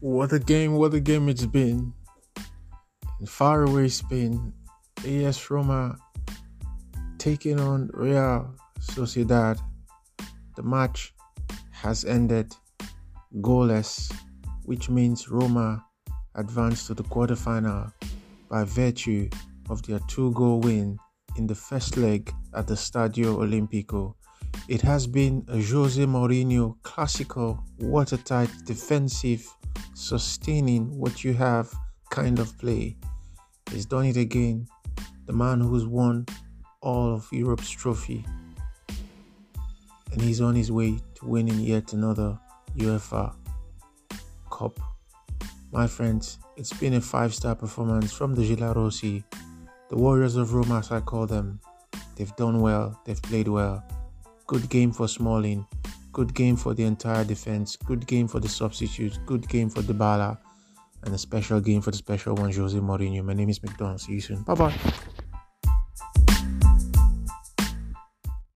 What a game, what a game it's been. In faraway Spain, AS Roma taking on Real Sociedad. The match has ended goalless, which means Roma advanced to the quarterfinal by virtue of their two goal win in the first leg at the Stadio Olimpico. It has been a Jose Mourinho classical, watertight, defensive sustaining what you have kind of play. He's done it again. The man who's won all of Europe's trophy. And he's on his way to winning yet another UEFA Cup. My friends, it's been a five star performance from the Giallorossi, the Warriors of Roma, as I call them. They've done well, they've played well. Good game for Smalling, Good game for the entire defense. Good game for the substitutes. Good game for Dybala. And a special game for the special one, Jose Mourinho. My name is McDonald. See you soon. Bye bye.